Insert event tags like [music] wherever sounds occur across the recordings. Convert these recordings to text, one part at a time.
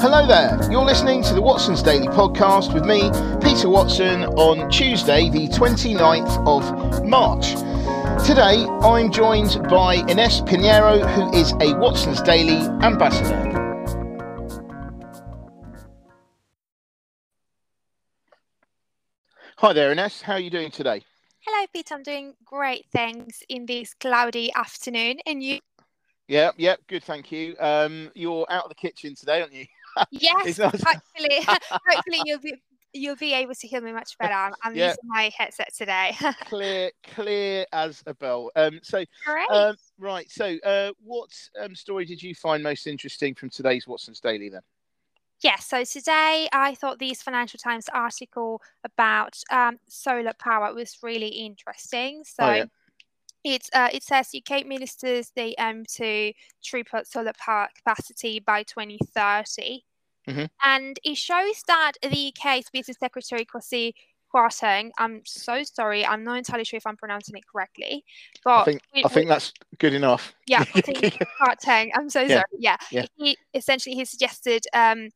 Hello there, you're listening to the Watson's Daily Podcast with me, Peter Watson, on Tuesday, the 29th of March. Today, I'm joined by Ines Pinheiro, who is a Watson's Daily ambassador. Hi there, Ines. How are you doing today? Hello, Pete. I'm doing great, thanks, in this cloudy afternoon. And you? Yeah, yeah, good, thank you. Um, you're out of the kitchen today, aren't you? [laughs] yes, not... hopefully, [laughs] hopefully you'll be you'll be able to hear me much better. I'm, I'm yeah. using my headset today. [laughs] clear, clear as a bell. Um, so, um, right. So, uh, what um, story did you find most interesting from today's Watson's Daily then? Yes, so today I thought this Financial Times article about um, solar power was really interesting. So oh, yeah. It, uh, it says UK ministers they aim to triple solar power capacity by 2030. Mm-hmm. And it shows that the UK's Business Secretary Kwasi Kwarteng, I'm so sorry, I'm not entirely sure if I'm pronouncing it correctly, but I think, I think that's good enough. Yeah, I [laughs] think Kwarteng, I'm so yeah. sorry. Yeah. yeah. He essentially he suggested um,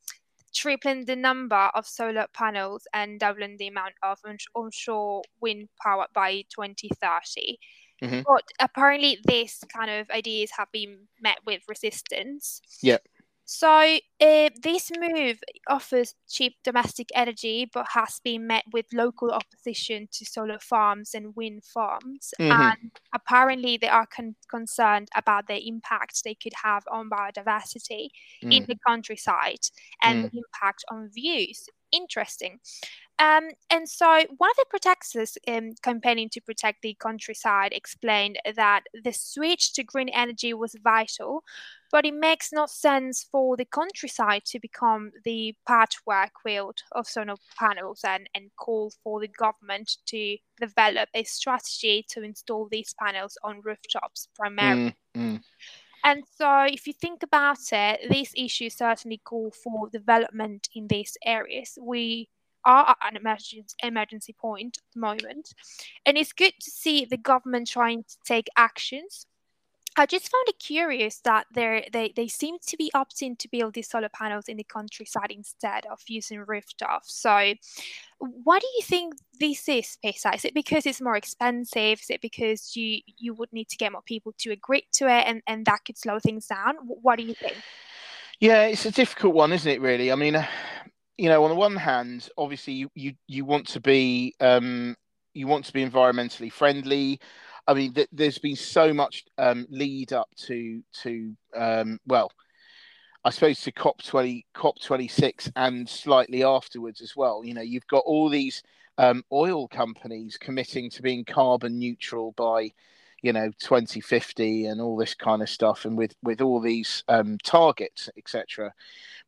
tripling the number of solar panels and doubling the amount of onshore wind power by 2030. Mm-hmm. But apparently, this kind of ideas have been met with resistance. Yeah. So uh, this move offers cheap domestic energy, but has been met with local opposition to solar farms and wind farms. Mm-hmm. And apparently, they are con- concerned about the impact they could have on biodiversity mm. in the countryside and mm. the impact on views. Interesting. Um, and so, one of the protesters um, campaigning to protect the countryside explained that the switch to green energy was vital, but it makes no sense for the countryside to become the patchwork quilt of solar panels and, and call for the government to develop a strategy to install these panels on rooftops primarily. Mm, mm. And so, if you think about it, these issues certainly call for development in these areas. We are at an emergency, emergency point at the moment. And it's good to see the government trying to take actions. I just found it curious that they they seem to be opting to build these solar panels in the countryside instead of using rooftops. So, what do you think this is, Pesa? Is it because it's more expensive? Is it because you you would need to get more people to agree to it, and and that could slow things down? What do you think? Yeah, it's a difficult one, isn't it? Really, I mean, you know, on the one hand, obviously you you, you want to be um, you want to be environmentally friendly. I mean, th- there's been so much um, lead up to to um, well, I suppose to COP twenty COP twenty six and slightly afterwards as well. You know, you've got all these um, oil companies committing to being carbon neutral by you know 2050 and all this kind of stuff and with with all these um, targets etc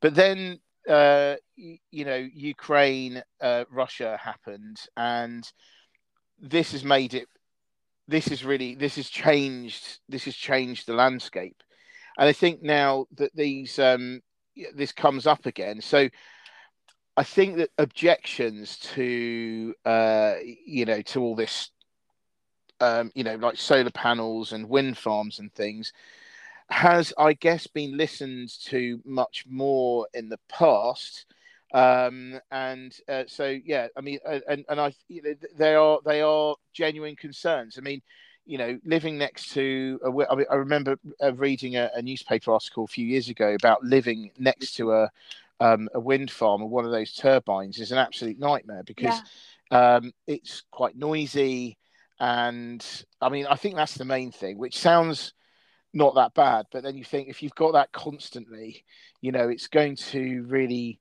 but then uh, you know, Ukraine, uh, Russia happened, and this has made it. This is really this has changed. This has changed the landscape, and I think now that these um, this comes up again. So I think that objections to uh, you know to all this, um, you know, like solar panels and wind farms and things has, I guess, been listened to much more in the past. Um, and uh, so, yeah, I mean, uh, and and I, you know, they are they are genuine concerns. I mean, you know, living next to, a, I, mean, I remember uh, reading a, a, newspaper article a few years ago about living next to a um, a wind farm or one of those turbines is an absolute nightmare because yeah. um, it's quite noisy. And I mean, I think that's the main thing, which sounds not that bad. But then you think if you've got that constantly, you know, it's going to really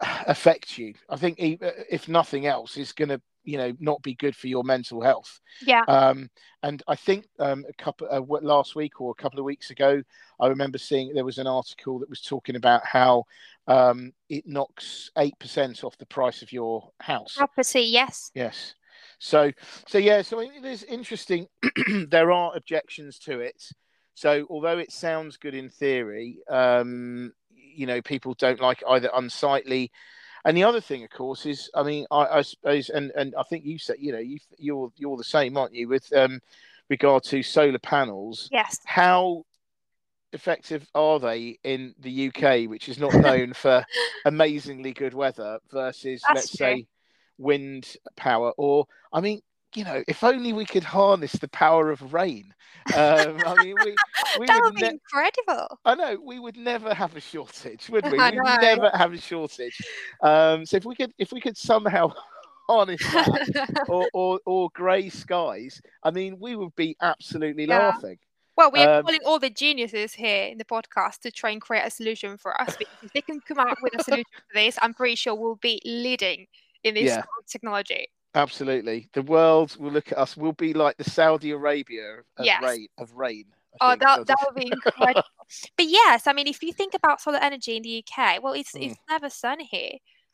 affect you. I think if nothing else, it's going to you know not be good for your mental health. Yeah. Um, and I think um, a couple uh, last week or a couple of weeks ago, I remember seeing there was an article that was talking about how um, it knocks eight percent off the price of your house. Property, yes. Yes. So, so yeah, so it is interesting. [clears throat] there are objections to it. So although it sounds good in theory, um, you know, people don't like either unsightly. And the other thing, of course, is I mean, I, I suppose, and, and I think you said, you know, you you're you're the same, aren't you? With um, regard to solar panels. Yes. How effective are they in the UK, which is not [laughs] known for amazingly good weather, versus That's let's true. say wind power? Or I mean, you know, if only we could harness the power of rain. Um, I mean, we, [laughs] we that would, would be ne- incredible. I know we would never have a shortage, would we? [laughs] We'd never have a shortage. Um, so if we could, if we could somehow [laughs] harness that, or, or or grey skies, I mean, we would be absolutely Yeah. laughing. well, we are Um, calling all the geniuses here in the podcast to try and create a solution for us. Because if they can come up with a solution for this, I'm pretty sure we'll be leading in this Yeah. technology. Absolutely, the world will look at us. We'll be like the Saudi Arabia of Yes. rain. Of rain. I Oh, that that would be [laughs] incredible. but yes, I mean, if you think about solar energy in the UK, well, it's Mm. it's never sun here.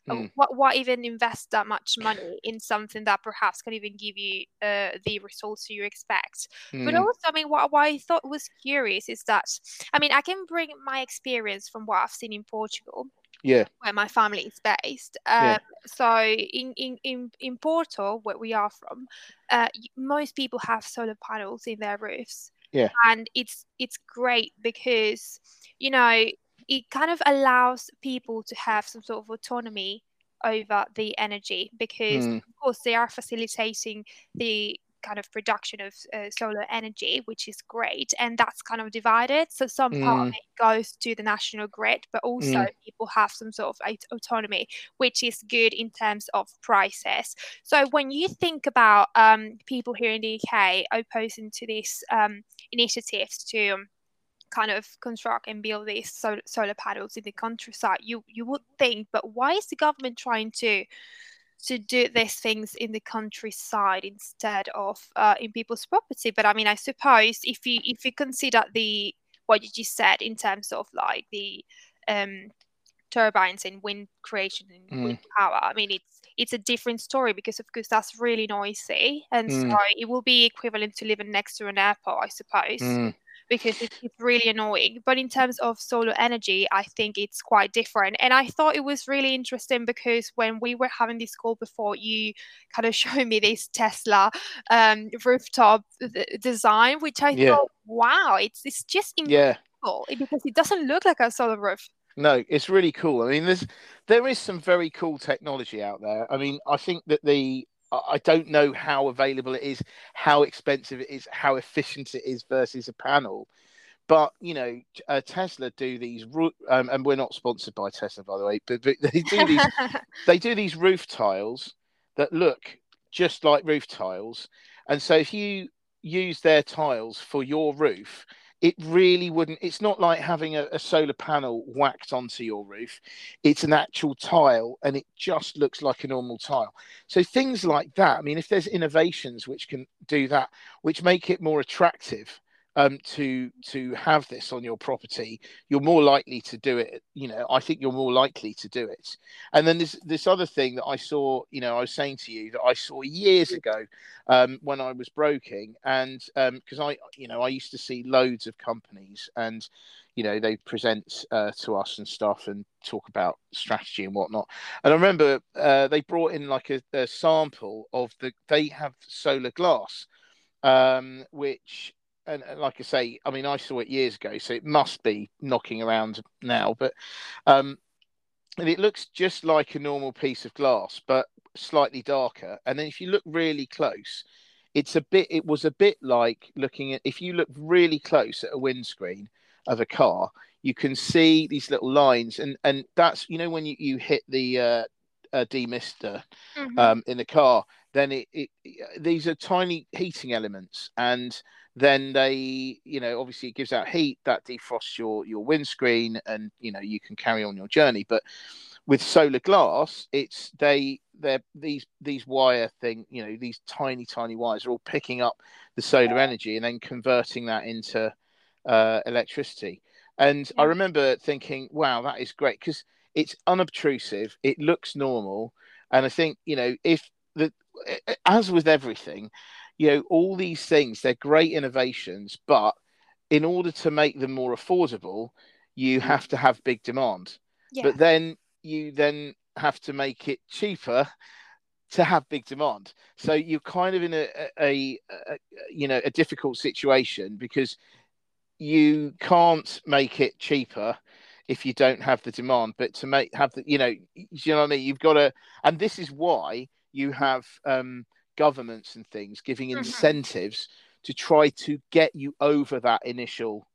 Uh, Mm. What why even invest that much money in something that perhaps can even give you uh, the results you expect? But Mm, also, I mean, what, what I thought was curious is that, I mean, I can bring my experience from what I've seen in Portugal, yeah, where my family is based. Yeah. Um, So in, in, in, in Porto, where we are from, uh, most people have solar panels in their roofs. Yeah. And it's it's great because, you know, it kind of allows people to have some sort of autonomy over the energy because Mm. of course they are facilitating the kind of production of uh, solar energy which is great and that's kind of divided so some part of Mm. it goes to the national grid but also Mm. people have some sort of autonomy which is good in terms of prices so when you think about um, people here in the uk opposing to these um, initiatives to kind of construct and build these sol- solar panels in the countryside you you would think but why is the government trying to to do these things in the countryside instead of uh, in people's property but i mean i suppose if you if you consider the what you just said in terms of like the um turbines and wind creation and wind power i mean it's it's a different story because of course that's really noisy and Mm. so it will be equivalent to living next to an airport i suppose Mm. Because it, it's really annoying. But in terms of solar energy, I think it's quite different. And I thought it was really interesting because when we were having this call before, you kind of [laughs] showed me this Tesla um, rooftop th- design, which I Yeah. thought, wow, it's it's just yeah. incredible because it doesn't look like a solar roof. No, it's really cool. I mean, there's there is some very cool technology out there. I mean, I think that the I don't know how available it is, how expensive it is, how efficient it is versus a panel. But you know, uh, Tesla do these, um, and we're not sponsored by Tesla, by the way. But, but they do [laughs] these, they do these roof tiles that look just like roof tiles, and so if you use their tiles for your roof, it really wouldn't. It's not like having a, a solar panel whacked onto your roof. It's an actual tile, and it just looks like a normal tile. So things like that. I mean, if there's innovations which can do that, which make it more attractive um, to to have this on your property, you're more likely to do it. You know, I think you're more likely to do it. And then there's this other thing that I saw. You know, I was saying to you that I saw years ago um, when I was broking, and because I, you know, I used to see loads of companies, and you know, they present uh, to us and stuff, and talk about strategy and whatnot. And I remember uh, they brought in like a, a sample of the. They have solar glass, um, which and, and like I say, I mean, I saw it years ago, so it must be knocking around now. But um, and it looks just like a normal piece of glass, but slightly darker. And then if you look really close, it's a bit. It was a bit like looking at if you look really close at a windscreen of a car, you can see these little lines, and and that's you know when you you hit the uh, uh, demister Mhm. um, in the car, then it, it these are tiny heating elements, and then they you know obviously it gives out heat that defrosts your your windscreen, and you know you can carry on your journey. But with solar glass, it's they they're these these wire thing you know these tiny tiny wires are all picking up the solar energy and then converting that into uh, electricity. And I remember thinking, wow, that is great because it's unobtrusive, it looks normal, and I think you know if the as with everything, you know all these things they're great innovations, but in order to make them more affordable, you have to have big demand. Yeah. But then you then have to make it cheaper to have big demand. So you're kind of in a, a, a, you know a difficult situation because you can't make it cheaper if you don't have the demand. But to make have the you know you know what I mean. You've got to, and this is why you have um, governments and things giving mm-hmm. incentives to try to get you over that initial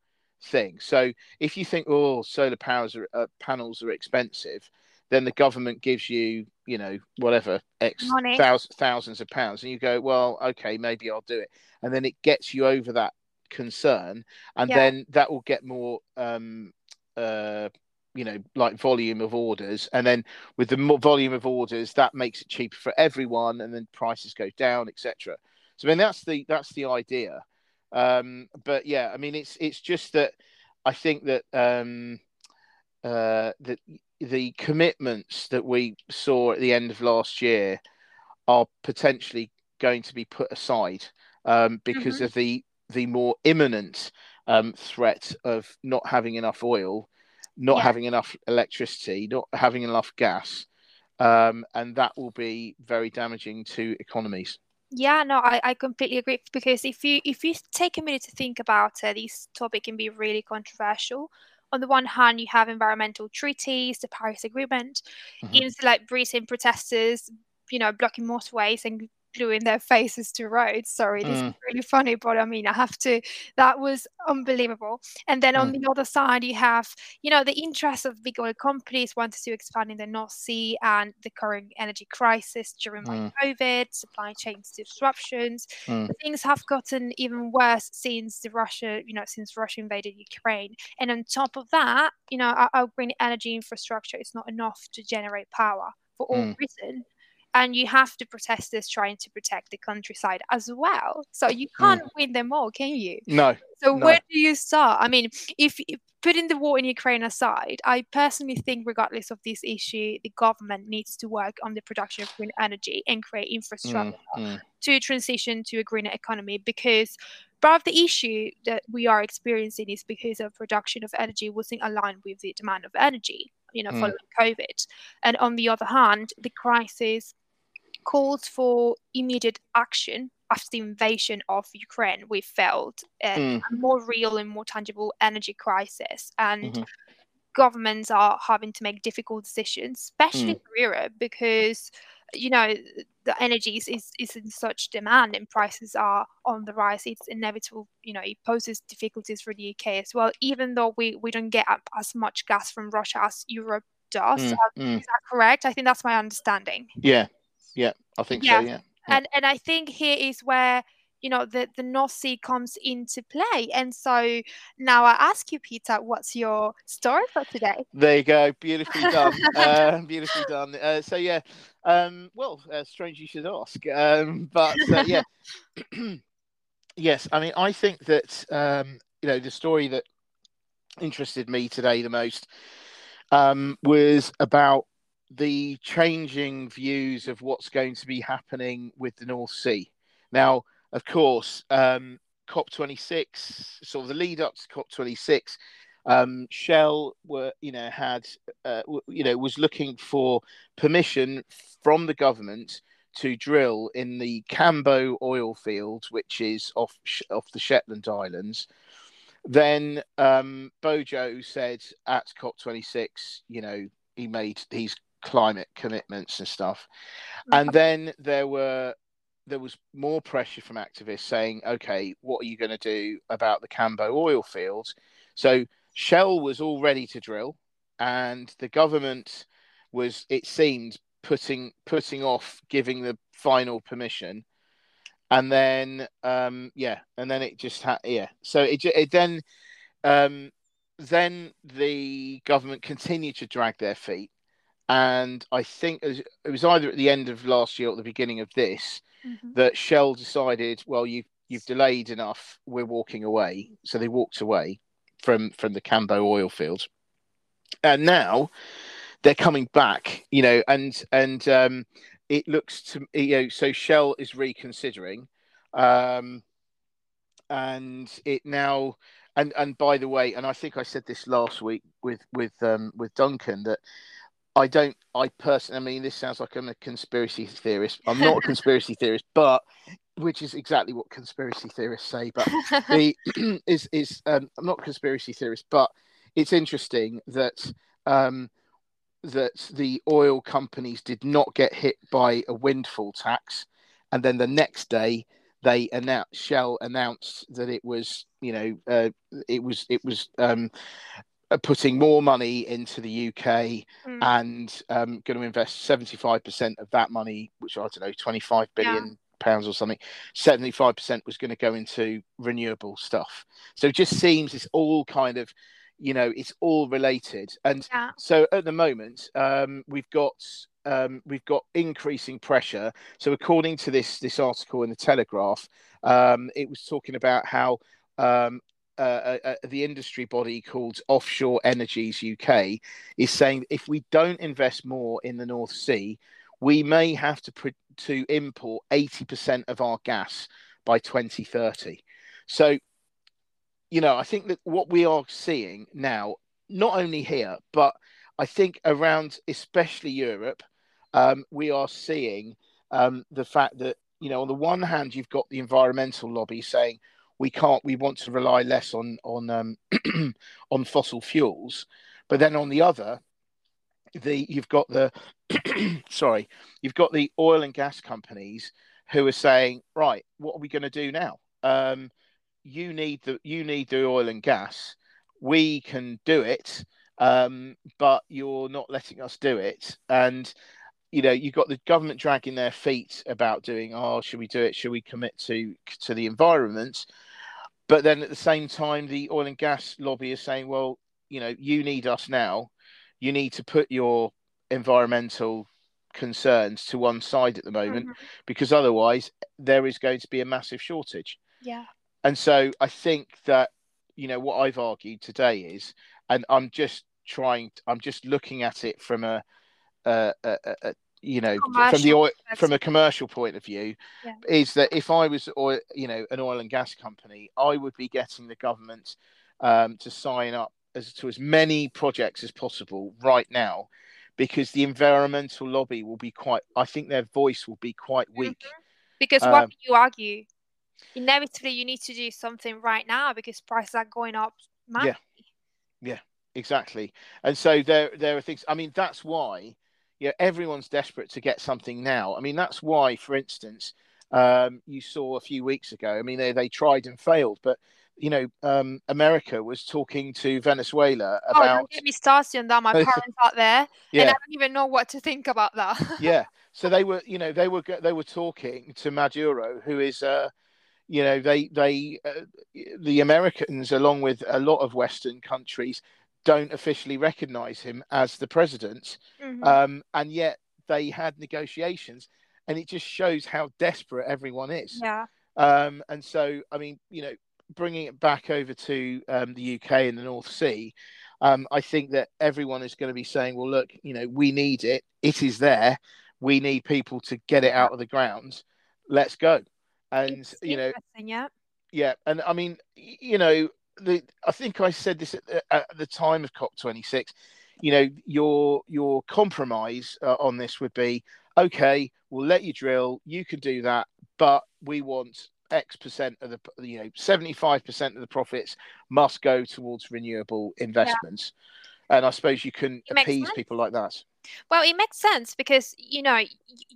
thing. So if you think, oh, solar powers are, uh, panels are expensive, then the government gives you, you know, whatever X thousands, thousands of pounds, and you go, well, okay, maybe I'll do it, and then it gets you over that concern, and yeah. then that will get more, um, uh, you know, like volume of orders, and then with the more volume of orders, that makes it cheaper for everyone, and then prices go down, etc. So I mean, that's the that's the idea. Um, but yeah, I mean, it's it's just that I think that um, uh, that the commitments that we saw at the end of last year are potentially going to be put aside um, because mm-hmm. of the the more imminent um, threat of not having enough oil, not yeah. having enough electricity, not having enough gas, um, and that will be very damaging to economies. Yeah, no, I, I completely agree because if you if you take a minute to think about it, this topic can be really controversial. On the one hand, you have environmental treaties, the Paris Agreement, mm-hmm. in like Britain protesters, you know, blocking motorways and gluing their faces to roads. Sorry, this mm. is really funny, but I mean, I have to. That was unbelievable. And then mm. on the other side, you have, you know, the interest of big oil companies wanted to expand in the North Sea and the current energy crisis during mm. COVID, supply chain disruptions. Mm. Things have gotten even worse since the Russia, you know, since Russia invaded Ukraine. And on top of that, you know, our, our green energy infrastructure is not enough to generate power for all mm. Britain and you have to protesters trying to protect the countryside as well. So you hmm. can't mm. win them all, can you? No. So no. where do you start? I mean, if, if putting the war in Ukraine aside, I personally think, regardless of this issue, the government needs to work on the production of green energy and create infrastructure mm, mm. to transition to a greener economy because part of the issue that we are experiencing is because of production of energy wasn't aligned with the demand of energy you know, mm. following COVID. And on the other hand, the crisis calls for immediate action after the invasion of Ukraine. We felt mm. a more real and more tangible energy crisis. And mm-hmm. governments are having to make difficult decisions, especially mm. for Europe, because you know the energy is, is, is in such demand and prices are on the rise it's inevitable you know it poses difficulties for the uk as well even though we, we don't get as much gas from russia as europe does mm, um, mm. is that correct i think that's my understanding yeah yeah i think yeah. so yeah. yeah and and i think here is where you know the the Sea comes into play. And so now I ask you, Peter, what's your story for today? There you go, beautifully done, [laughs] uh, beautifully done. Uh, so yeah, um, well, uh, strange you should ask, um, but uh, yeah, [laughs] [clears throat] yes. I mean, I think that um, you know the story that interested me today the most um, was about the changing views of what's going to be happening with the North Sea. Now, of course, um, COP26, sort of the lead up to COP26, um, Shell were, you know, had, uh, you know, was looking for permission from the government to drill in the Cambo oil field, which is off off the Shetland Islands. Then um, Bojo said at COP26, you know, he made these climate commitments and stuff, and then there were there was more pressure from activists saying, okay, what are you going to do about the Cambo oil fields? So Shell was all ready to drill, and the government was, it seemed, putting putting off giving the final permission. And then, um, yeah, and then it just had, yeah. So it, it then, um, then the government continued to drag their feet, and I think it was either at the end of last year or the beginning of this mm-hmm. that Shell decided, well, you you've delayed enough, we're walking away. So they walked away from from the Cambo oil field, and now they're coming back. You know, and and um, it looks to you know so Shell is reconsidering, um, and it now. And, and by the way, and I think I said this last week with with um, with Duncan that I don't. I personally. I mean, this sounds like I'm a conspiracy theorist. I'm not a conspiracy [laughs] theorist, but which is exactly what conspiracy theorists say. But the [laughs] [clears throat] is is um, I'm not a conspiracy theorist, but it's interesting that um, that the oil companies did not get hit by a windfall tax, and then the next day they announced Shell announced that it was you know uh, it was it was um, putting more money into the UK mm. and um, going to invest 75% of that money, which I don't know, 25 billion yeah. pounds or something. 75% was going to go into renewable stuff. So it just seems it's all kind of, you know, it's all related. And yeah. so at the moment, um, we've got um, we've got increasing pressure. So according to this this article in the Telegraph, um, it was talking about how um, uh, uh, the industry body called Offshore Energies UK is saying if we don't invest more in the North Sea, we may have to to import 80% of our gas by 2030. So, you know, I think that what we are seeing now, not only here, but I think around, especially Europe, um, we are seeing um, the fact that, you know, on the one hand, you've got the environmental lobby saying, we can't we want to rely less on on um, [clears throat] on fossil fuels. But then on the other the you've got the [clears throat] sorry you've got the oil and gas companies who are saying right what are we going to do now? Um, you need the you need the oil and gas. We can do it um, but you're not letting us do it. And you know you've got the government dragging their feet about doing oh should we do it? Should we commit to to the environment but then at the same time, the oil and gas lobby is saying, well, you know, you need us now. You need to put your environmental concerns to one side at the moment mm-hmm. because otherwise there is going to be a massive shortage. Yeah. And so I think that, you know, what I've argued today is, and I'm just trying, I'm just looking at it from a, a, a, a you know commercial from the oil, from a commercial point of view yeah. is that if i was oil, you know an oil and gas company i would be getting the government um, to sign up as to as many projects as possible right now because the environmental lobby will be quite i think their voice will be quite weak mm-hmm. because what um, you argue inevitably you need to do something right now because prices are going up massively. yeah yeah exactly and so there there are things i mean that's why you know, everyone's desperate to get something now. I mean, that's why, for instance, um, you saw a few weeks ago. I mean, they, they tried and failed, but you know, um, America was talking to Venezuela about. Oh, don't get me started on that. My [laughs] parents are there, yeah. and I don't even know what to think about that. [laughs] yeah, so they were, you know, they were they were talking to Maduro, who is, uh, you know, they they uh, the Americans, along with a lot of Western countries, don't officially recognize him as the president. Mm-hmm. Um, and yet they had negotiations, and it just shows how desperate everyone is. Yeah. Um, and so, I mean, you know, bringing it back over to um, the UK and the North Sea, um, I think that everyone is going to be saying, well, look, you know, we need it. It is there. We need people to get it out of the ground. Let's go. And, it's you know, yeah. Yeah. And I mean, you know, the I think I said this at the, at the time of COP26. You know, your your compromise uh, on this would be okay. We'll let you drill. You can do that, but we want X percent of the you know seventy five percent of the profits must go towards renewable investments. Yeah. And I suppose you can appease people like that. Well, it makes sense because you know y-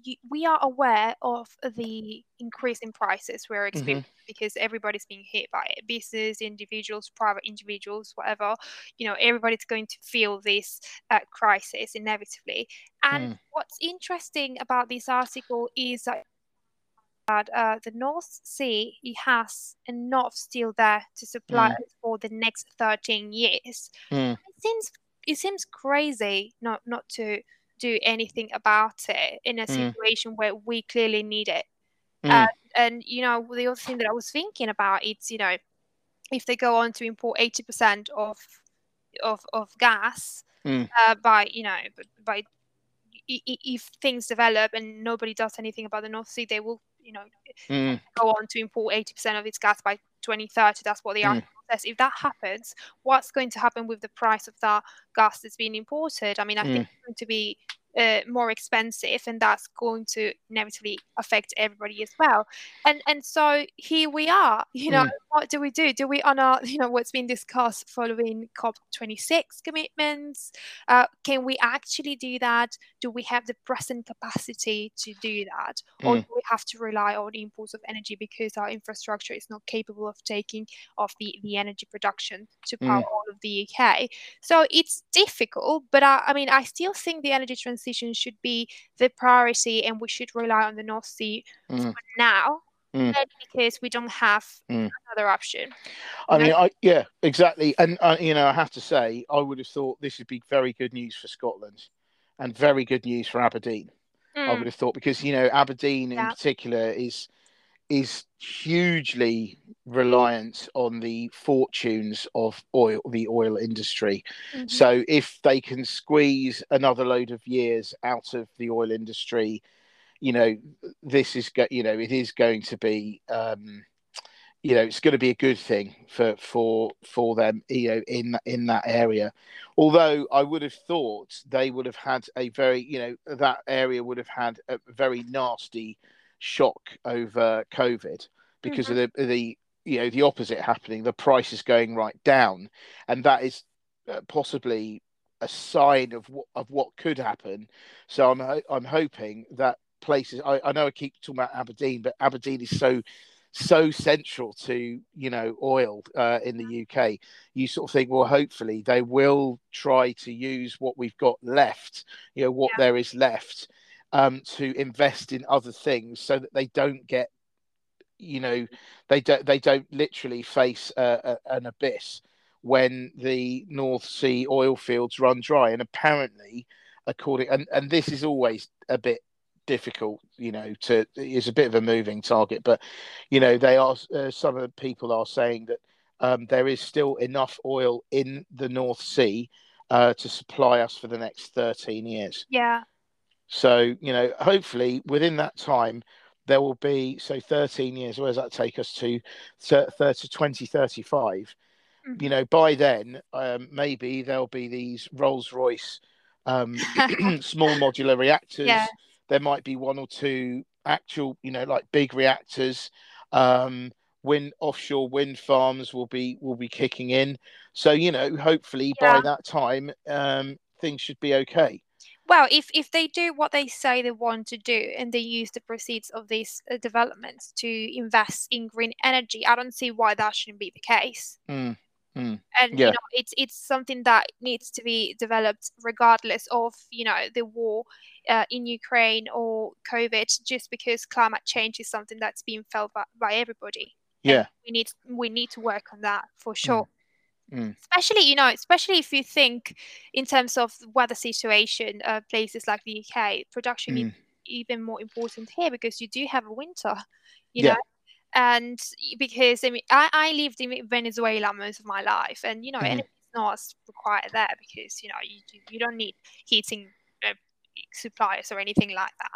y- we are aware of the increase in prices we're mm-hmm. experiencing mm-hmm. because everybody's being hit by it. Business, individuals, private individuals, whatever. You know, everybody's going to feel this uh, crisis inevitably. And mm. what's interesting about this article is that uh, the North Sea it has enough steel there to supply mm. for the next 13 years. Mm. It seems it seems crazy not not to do anything about it in a mm. situation where we clearly need it. Mm. Uh, and you know, the other thing that I was thinking about it's you know, if they go on to import eighty percent of of of gas mm. uh, by you know by if things develop and nobody does anything about the North Sea, they will you know mm. go on to import eighty percent of its gas by 2030. That's what the mm. Says if that happens, what's going to happen with the price of that gas that's being imported? I mean, I mm. think it's going to be uh, more expensive and that's going to inevitably affect everybody as well and and so here we are you know mm. what do we do do we honor [laughs] you know what's been discussed following cop 26 commitments uh, can we actually do that do we have the present capacity to do that mm. or do we have to rely on imports of energy because our infrastructure is not capable of taking off the, the energy production to power mm. all of the uk so it's difficult but I, I mean i still think the energy transition transition should be the priority and we should rely on the North Sea mm. now. Mm. because we don't have mm. another option. I mean, I, yeah, exactly. And, uh, you know, I have to say, I would have thought this would be very good news for Scotland and very good news for Aberdeen. I would mm. have thought because, you know, Aberdeen yeah. in particular is is hugely reliant on the fortunes of oil, the oil industry. Mm-hmm. So if they can squeeze another load of years out of the oil industry, you know, this is go- you know it is going to be. Um, you know, it's going to be a good thing for for for them, you know, in in that area. Although I would have thought they would have had a very, you know, that area would have had a very nasty shock over COVID because mm-hmm. of the the you know the opposite happening. The price is going right down, and that is uh, possibly a sign of what of what could happen. So I'm I'm hoping that places. I, I know I keep talking about Aberdeen, but Aberdeen is so so central to you know oil uh, in the UK. You sort of think, well, hopefully they will try to use what we've got left, you know, what yeah. there is left, um, to invest in other things so that they don't get you know they don't they don't literally face a, a, an abyss when the North Sea oil fields run dry. And apparently according and, and this is always a bit difficult you know to is a bit of a moving target but you know they are uh, some of the people are saying that um, there is still enough oil in the North Sea uh, to supply us for the next 13 years. Yeah so, you know, hopefully within that time, there will be, so 13 years, where does that take us to? 30, 2035. Mm-hmm. You know, by then, um, maybe there'll be these Rolls Royce um, [coughs] [clears throat] small modular reactors. Yeah. There might be one or two actual, you know, like big reactors. Um, wind offshore wind farms will be will be kicking in. So you know, hopefully yeah. by that time, um, things should be okay. Well, if if they do what they say they want to do and they use the proceeds of these uh, developments to invest in green energy, I don't see why that shouldn't be the case. Mm. Mm, and yeah. you know it's it's something that needs to be developed regardless of you know the war uh, in Ukraine or COVID just because climate change is something that's being felt by, by everybody yeah and we need we need to work on that for sure mm. Mm. Especially, you know, especially if you think in terms of weather situation, uh, places like the UK, production mm. is even more important here because you do have a winter, you yeah. know. And because I mean, I, I lived in Venezuela most of my life, and you know, mm. it's not required there because you know you you don't need heating uh, supplies or anything like that.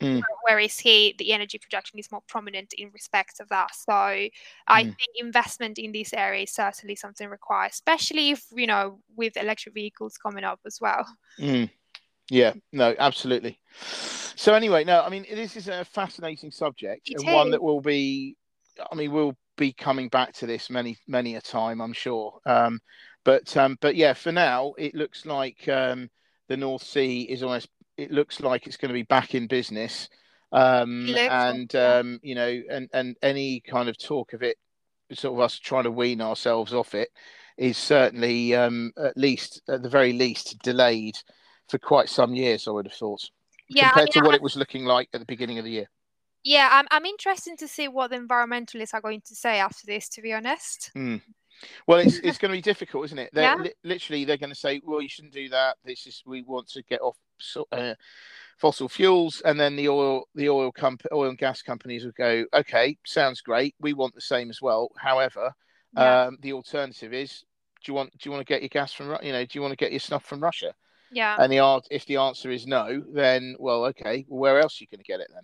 Mm. Whereas here, the energy production is more prominent in respect of that. So I mm. think investment in this area is certainly something required, especially if, you know, with electric vehicles coming up as well. Mm. Yeah, no, absolutely. So anyway, no, I mean, this is a fascinating subject and one that will be, I mean, we'll be coming back to this many, many a time, I'm sure. Um, but, um, but yeah, for now, it looks like um, the North Sea is almost it looks like it's going to be back in business. Um, and um, you know, and and any kind of talk of it, sort of us trying to wean ourselves off it, is certainly um, at least at the very least delayed for quite some years. I would have thought, yeah, compared I mean, to what I... it was looking like at the beginning of the year. Yeah, I'm I'm interested to see what the environmentalists are going to say after this. To be honest. Mm. Well, it's it's going to be difficult, isn't it? They're [laughs] yeah. li- literally they're going to say, "Well, you shouldn't do that. This is we want to get off uh, fossil fuels," and then the oil the oil comp- oil and gas companies will go, "Okay, sounds great. We want the same as well. However, yeah. um, the alternative is, do you want do you want to get your gas from you know do you want to get your stuff from Russia?" Yeah. And the if the answer is no, then well, okay, where else are you going to get it then?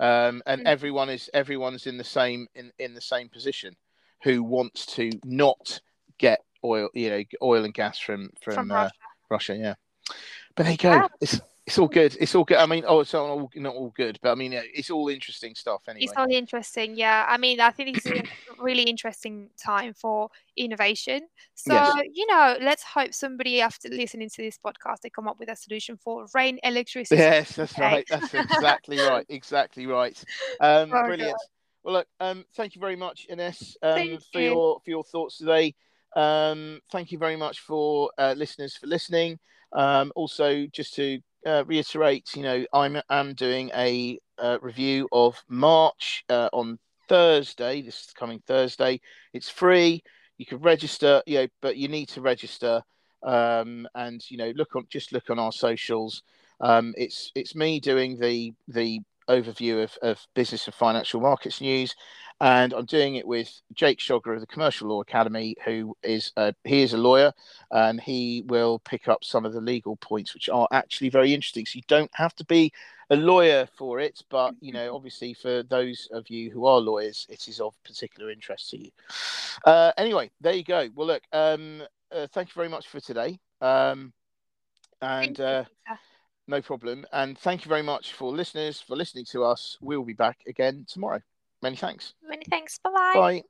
Um, and mm-hmm. everyone is everyone's in the same in in the same position who wants to not get oil, you know, oil and gas from from, from uh, Russia. Russia. Yeah, but there you go. It's it's all good. It's all good. I mean, oh, it's not all, not all good, but I mean, it's all interesting stuff anyway. It's all interesting, yeah. I mean, I think it's a really interesting time for innovation. So, yes. you know, let's hope somebody after listening to this podcast, they come up with a solution for rain electricity. Yes, that's right. That's exactly right. Exactly right. Um, oh, brilliant. God. Well, look, um, thank you very much, Ines, um, for you. your for your thoughts today. Um, thank you very much for uh, listeners for listening. Um, also, just to uh, reiterate, you know, I'm am doing a uh, review of March uh, on Thursday. This is coming Thursday. It's free. You can register, you know, but you need to register. Um, and you know, look on just look on our socials. Um, it's it's me doing the the overview of, of business and financial markets news. And I'm doing it with Jake Schogger of the Commercial Law Academy, who is a, he is a lawyer, and he will pick up some of the legal points, which are actually very interesting. So you don't have to be a lawyer for it, but you know, obviously, for those of you who are lawyers, it is of particular interest to you. Uh, anyway, there you go. Well, look, um, uh, thank you very much for today. Um, and uh, no problem. And thank you very much for listeners for listening to us. We'll be back again tomorrow. Many thanks. Many thanks. Bye-bye. Bye.